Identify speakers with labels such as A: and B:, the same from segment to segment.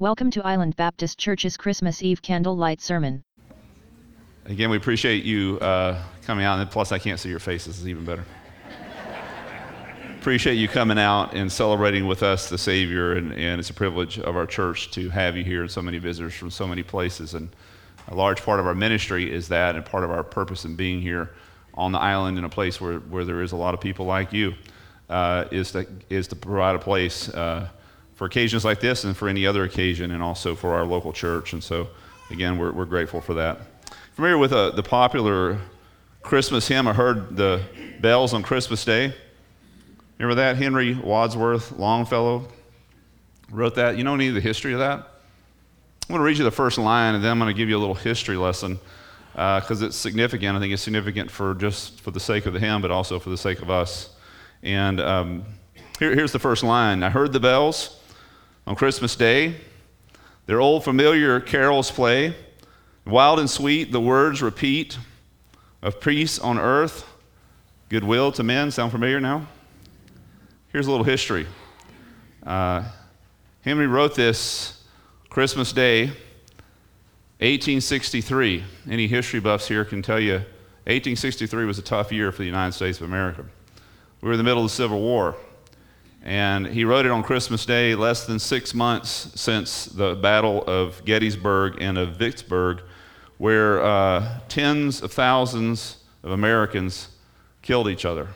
A: Welcome to Island Baptist Church's Christmas Eve candlelight sermon.
B: Again, we appreciate you uh, coming out, and plus, I can't see your faces, is even better. appreciate you coming out and celebrating with us the Savior, and, and it's a privilege of our church to have you here and so many visitors from so many places. And a large part of our ministry is that, and part of our purpose in being here on the island in a place where, where there is a lot of people like you uh, is, to, is to provide a place uh, for occasions like this and for any other occasion, and also for our local church. And so, again, we're, we're grateful for that. Familiar with uh, the popular Christmas hymn? I heard the bells on Christmas Day. Remember that? Henry Wadsworth Longfellow wrote that. You know any of the history of that? I'm going to read you the first line, and then I'm going to give you a little history lesson because uh, it's significant. I think it's significant for just for the sake of the hymn, but also for the sake of us. And um, here, here's the first line I heard the bells on Christmas Day. Their old familiar carols play. Wild and sweet, the words repeat of peace on earth, goodwill to men. Sound familiar now? Here's a little history. Uh, Henry wrote this Christmas Day, 1863. Any history buffs here can tell you 1863 was a tough year for the United States of America. We were in the middle of the Civil War. And he wrote it on Christmas Day, less than six months since the Battle of Gettysburg and of Vicksburg, where uh, tens of thousands of Americans killed each other.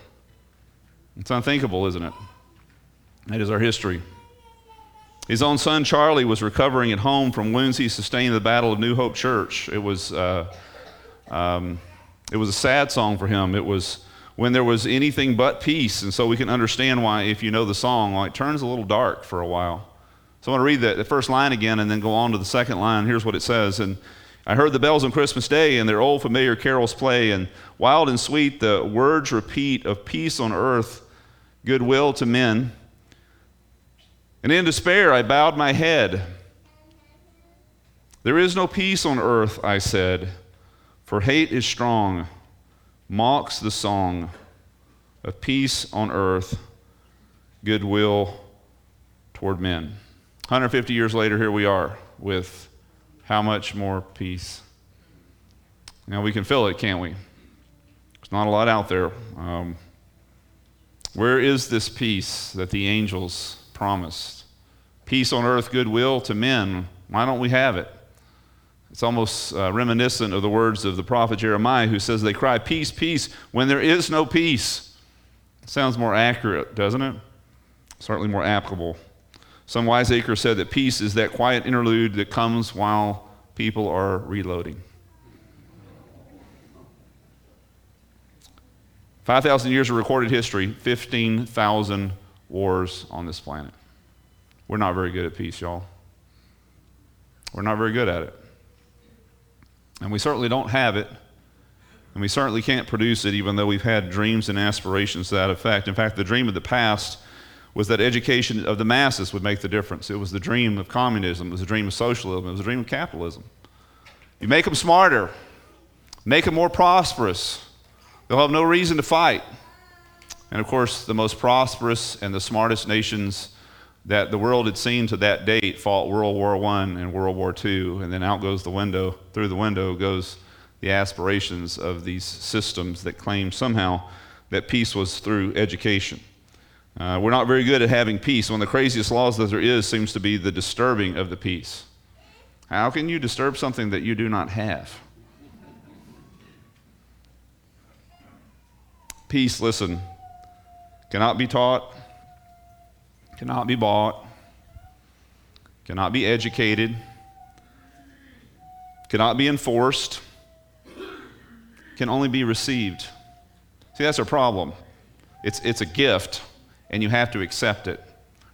B: It's unthinkable, isn't it? That is our history. His own son Charlie was recovering at home from wounds he sustained in the Battle of New Hope Church. It was, uh, um, it was a sad song for him. It was when there was anything but peace. And so we can understand why, if you know the song, why it turns a little dark for a while. So I want to read the, the first line again and then go on to the second line. Here's what it says. And I heard the bells on Christmas Day and their old familiar carols play, and wild and sweet the words repeat of peace on earth, goodwill to men. And in despair I bowed my head. There is no peace on earth, I said, for hate is strong mocks the song of peace on earth, goodwill toward men. 150 years later, here we are with how much more peace? Now we can feel it, can't we? There's not a lot out there. Um, where is this peace that the angels promised? Peace on earth, goodwill to men. Why don't we have it? It's almost uh, reminiscent of the words of the prophet Jeremiah, who says, They cry, Peace, peace, when there is no peace. sounds more accurate, doesn't it? Certainly more applicable. Some wiseacre said that peace is that quiet interlude that comes while people are reloading. 5,000 years of recorded history, 15,000 wars on this planet. We're not very good at peace, y'all. We're not very good at it. And we certainly don't have it. And we certainly can't produce it, even though we've had dreams and aspirations to that effect. In fact, the dream of the past was that education of the masses would make the difference. It was the dream of communism, it was the dream of socialism, it was the dream of capitalism. You make them smarter, make them more prosperous, they'll have no reason to fight. And of course, the most prosperous and the smartest nations that the world had seen to that date fought World War I and World War II, and then out goes the window, through the window goes the aspirations of these systems that claim somehow that peace was through education. Uh, we're not very good at having peace. One of the craziest laws that there is seems to be the disturbing of the peace. How can you disturb something that you do not have? Peace, listen, cannot be taught, cannot be bought, cannot be educated, cannot be enforced, can only be received. See, that's our problem. It's, it's a gift, and you have to accept it.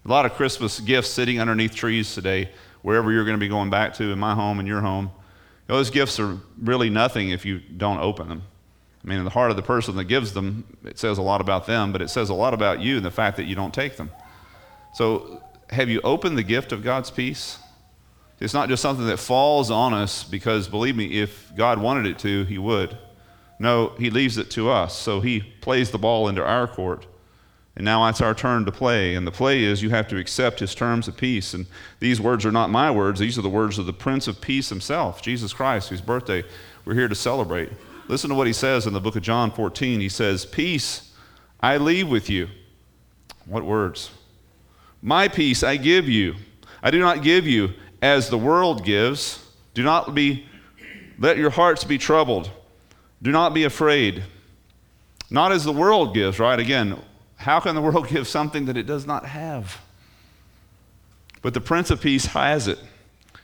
B: A lot of Christmas gifts sitting underneath trees today, wherever you're going to be going back to, in my home and your home. Those gifts are really nothing if you don't open them. I mean, in the heart of the person that gives them, it says a lot about them, but it says a lot about you and the fact that you don't take them. So, have you opened the gift of God's peace? It's not just something that falls on us because, believe me, if God wanted it to, He would. No, He leaves it to us. So He plays the ball into our court. And now it's our turn to play. And the play is you have to accept his terms of peace. And these words are not my words, these are the words of the Prince of Peace himself, Jesus Christ, whose birthday we're here to celebrate. Listen to what he says in the book of John 14. He says, Peace I leave with you. What words? My peace I give you. I do not give you as the world gives. Do not be, let your hearts be troubled. Do not be afraid. Not as the world gives, right? Again, how can the world give something that it does not have? But the Prince of Peace has it.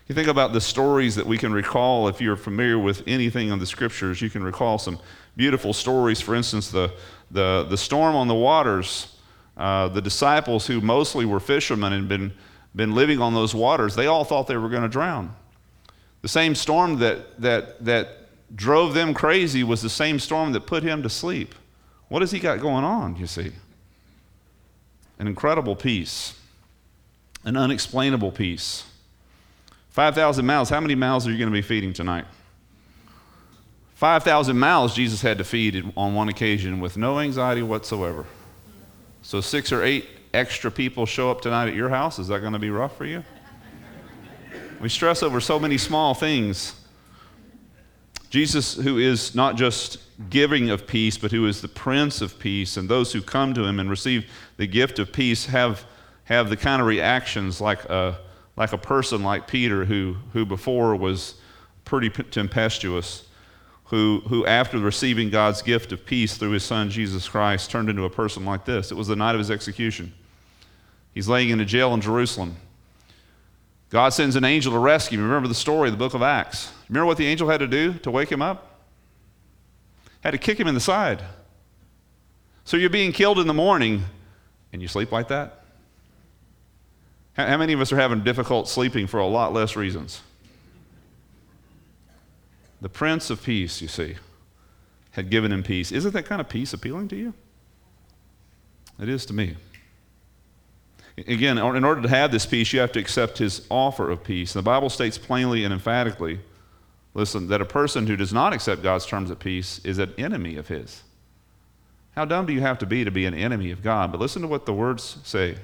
B: You think about the stories that we can recall if you're familiar with anything in the scriptures, you can recall some beautiful stories. For instance, the, the, the storm on the waters, uh, the disciples who mostly were fishermen and been, been living on those waters, they all thought they were going to drown. The same storm that, that, that drove them crazy was the same storm that put him to sleep. What has he got going on, you see? An incredible peace, an unexplainable peace. 5,000 mouths. How many mouths are you going to be feeding tonight? 5,000 mouths Jesus had to feed on one occasion with no anxiety whatsoever. So, six or eight extra people show up tonight at your house. Is that going to be rough for you? We stress over so many small things. Jesus, who is not just giving of peace, but who is the Prince of Peace, and those who come to him and receive the gift of peace have, have the kind of reactions like a like a person like Peter, who, who before was pretty tempestuous, who, who after receiving God's gift of peace through his son Jesus Christ turned into a person like this. It was the night of his execution. He's laying in a jail in Jerusalem. God sends an angel to rescue him. Remember the story, the book of Acts. Remember what the angel had to do to wake him up? Had to kick him in the side. So you're being killed in the morning and you sleep like that? How many of us are having difficult sleeping for a lot less reasons? The Prince of Peace, you see, had given him peace. Isn't that kind of peace appealing to you? It is to me. Again, in order to have this peace, you have to accept his offer of peace. And the Bible states plainly and emphatically listen, that a person who does not accept God's terms of peace is an enemy of his. How dumb do you have to be to be an enemy of God? But listen to what the words say.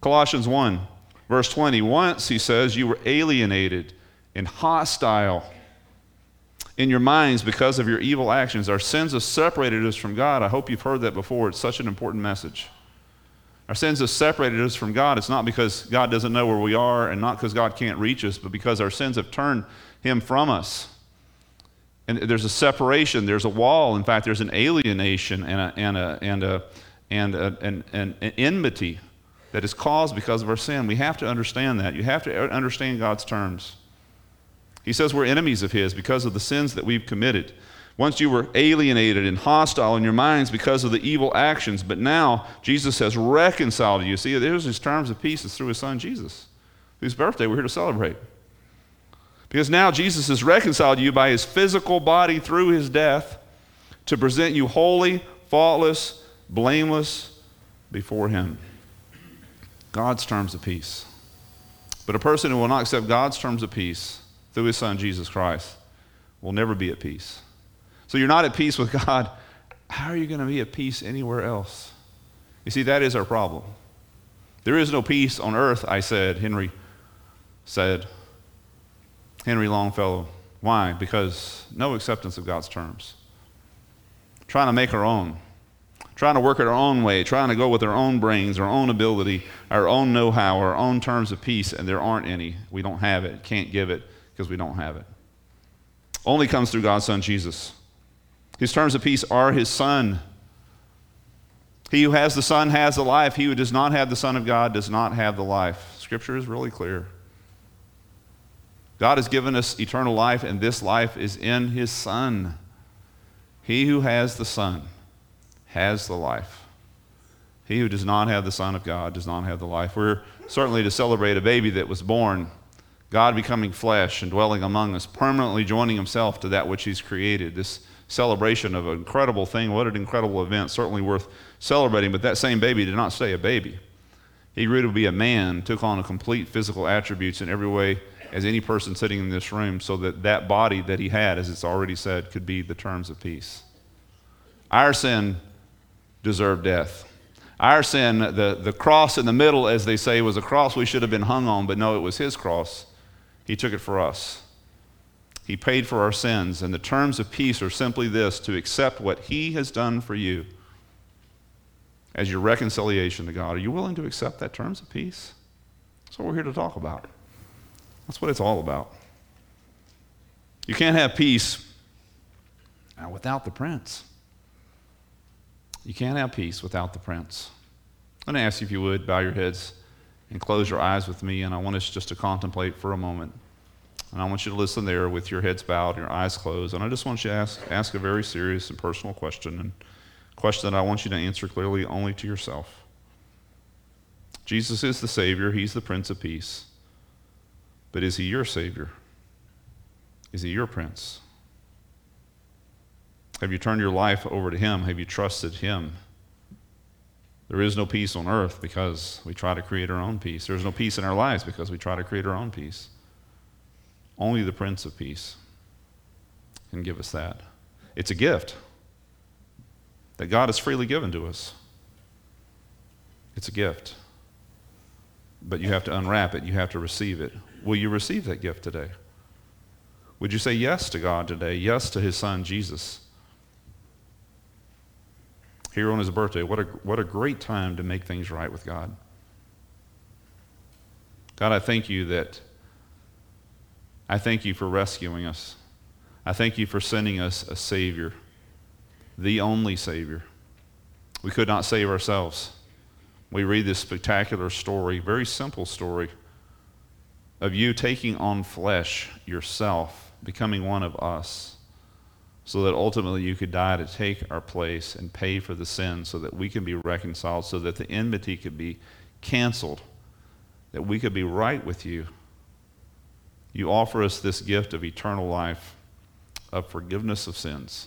B: Colossians 1 Verse 20 Once, he says, you were alienated and hostile in your minds because of your evil actions. Our sins have separated us from God. I hope you've heard that before. It's such an important message. Our sins have separated us from God. It's not because God doesn't know where we are and not because God can't reach us, but because our sins have turned Him from us. And there's a separation, there's a wall. In fact, there's an alienation and, a, and, a, and, a, and, a, enmity that is caused because of our sin. We have to understand that. You have to understand God's terms. He says we're enemies of His because of the sins that we've committed. Once you were alienated and hostile in your minds because of the evil actions, but now Jesus has reconciled you. See, there's His terms of peace is through His Son Jesus, whose birthday we're here to celebrate. Because now Jesus has reconciled you by His physical body through His death to present you holy, faultless, blameless before Him. God's terms of peace. But a person who will not accept God's terms of peace through his son Jesus Christ will never be at peace. So you're not at peace with God. How are you going to be at peace anywhere else? You see, that is our problem. There is no peace on earth, I said, Henry said. Henry Longfellow. Why? Because no acceptance of God's terms. Trying to make our own trying to work it our own way, trying to go with our own brains, our own ability, our own know how, our own terms of peace, and there aren't any. We don't have it, can't give it because we don't have it. Only comes through God's Son, Jesus. His terms of peace are His Son. He who has the Son has the life. He who does not have the Son of God does not have the life. Scripture is really clear. God has given us eternal life, and this life is in His Son. He who has the Son has the life. He who does not have the Son of God does not have the life. We're certainly to celebrate a baby that was born, God becoming flesh and dwelling among us, permanently joining himself to that which he's created. This celebration of an incredible thing. What an incredible event. Certainly worth celebrating. But that same baby did not stay a baby. He grew to be a man, took on a complete physical attributes in every way as any person sitting in this room, so that that body that he had, as it's already said, could be the terms of peace. Our sin deserved death. Our sin, the, the cross in the middle, as they say, was a cross we should have been hung on, but no, it was his cross. He took it for us. He paid for our sins, and the terms of peace are simply this to accept what he has done for you as your reconciliation to God. Are you willing to accept that terms of peace? That's what we're here to talk about. That's what it's all about. You can't have peace uh, without the prince. You can't have peace without the prince. I'm going to ask you if you would bow your heads and close your eyes with me, and I want us just to contemplate for a moment. And I want you to listen there with your heads bowed and your eyes closed. And I just want you to ask, ask a very serious and personal question, and a question that I want you to answer clearly only to yourself. Jesus is the Savior, He's the Prince of Peace. But is He your Savior? Is He your Prince? Have you turned your life over to Him? Have you trusted Him? There is no peace on earth because we try to create our own peace. There's no peace in our lives because we try to create our own peace. Only the Prince of Peace can give us that. It's a gift that God has freely given to us. It's a gift. But you have to unwrap it, you have to receive it. Will you receive that gift today? Would you say yes to God today? Yes to His Son, Jesus? Here on His birthday, what a, what a great time to make things right with God. God, I thank you that I thank you for rescuing us. I thank you for sending us a Savior, the only Savior. We could not save ourselves. We read this spectacular story, very simple story, of you taking on flesh yourself, becoming one of us, so that ultimately you could die to take our place and pay for the sin so that we can be reconciled, so that the enmity could be canceled, that we could be right with you you offer us this gift of eternal life, of forgiveness of sins.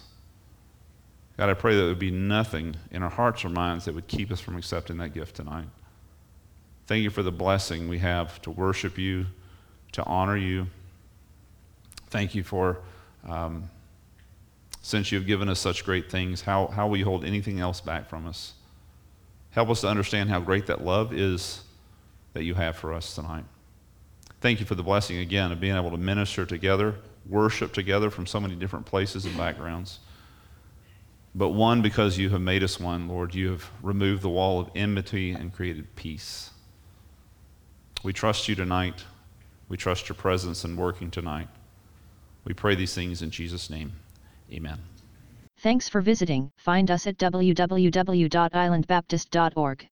B: God, I pray that there would be nothing in our hearts or minds that would keep us from accepting that gift tonight. Thank you for the blessing we have to worship you, to honor you. Thank you for, um, since you've given us such great things, how, how will you hold anything else back from us. Help us to understand how great that love is that you have for us tonight. Thank you for the blessing again of being able to minister together, worship together from so many different places and backgrounds. But one, because you have made us one, Lord, you have removed the wall of enmity and created peace. We trust you tonight. We trust your presence and working tonight. We pray these things in Jesus' name. Amen.
A: Thanks for visiting. Find us at www.islandbaptist.org.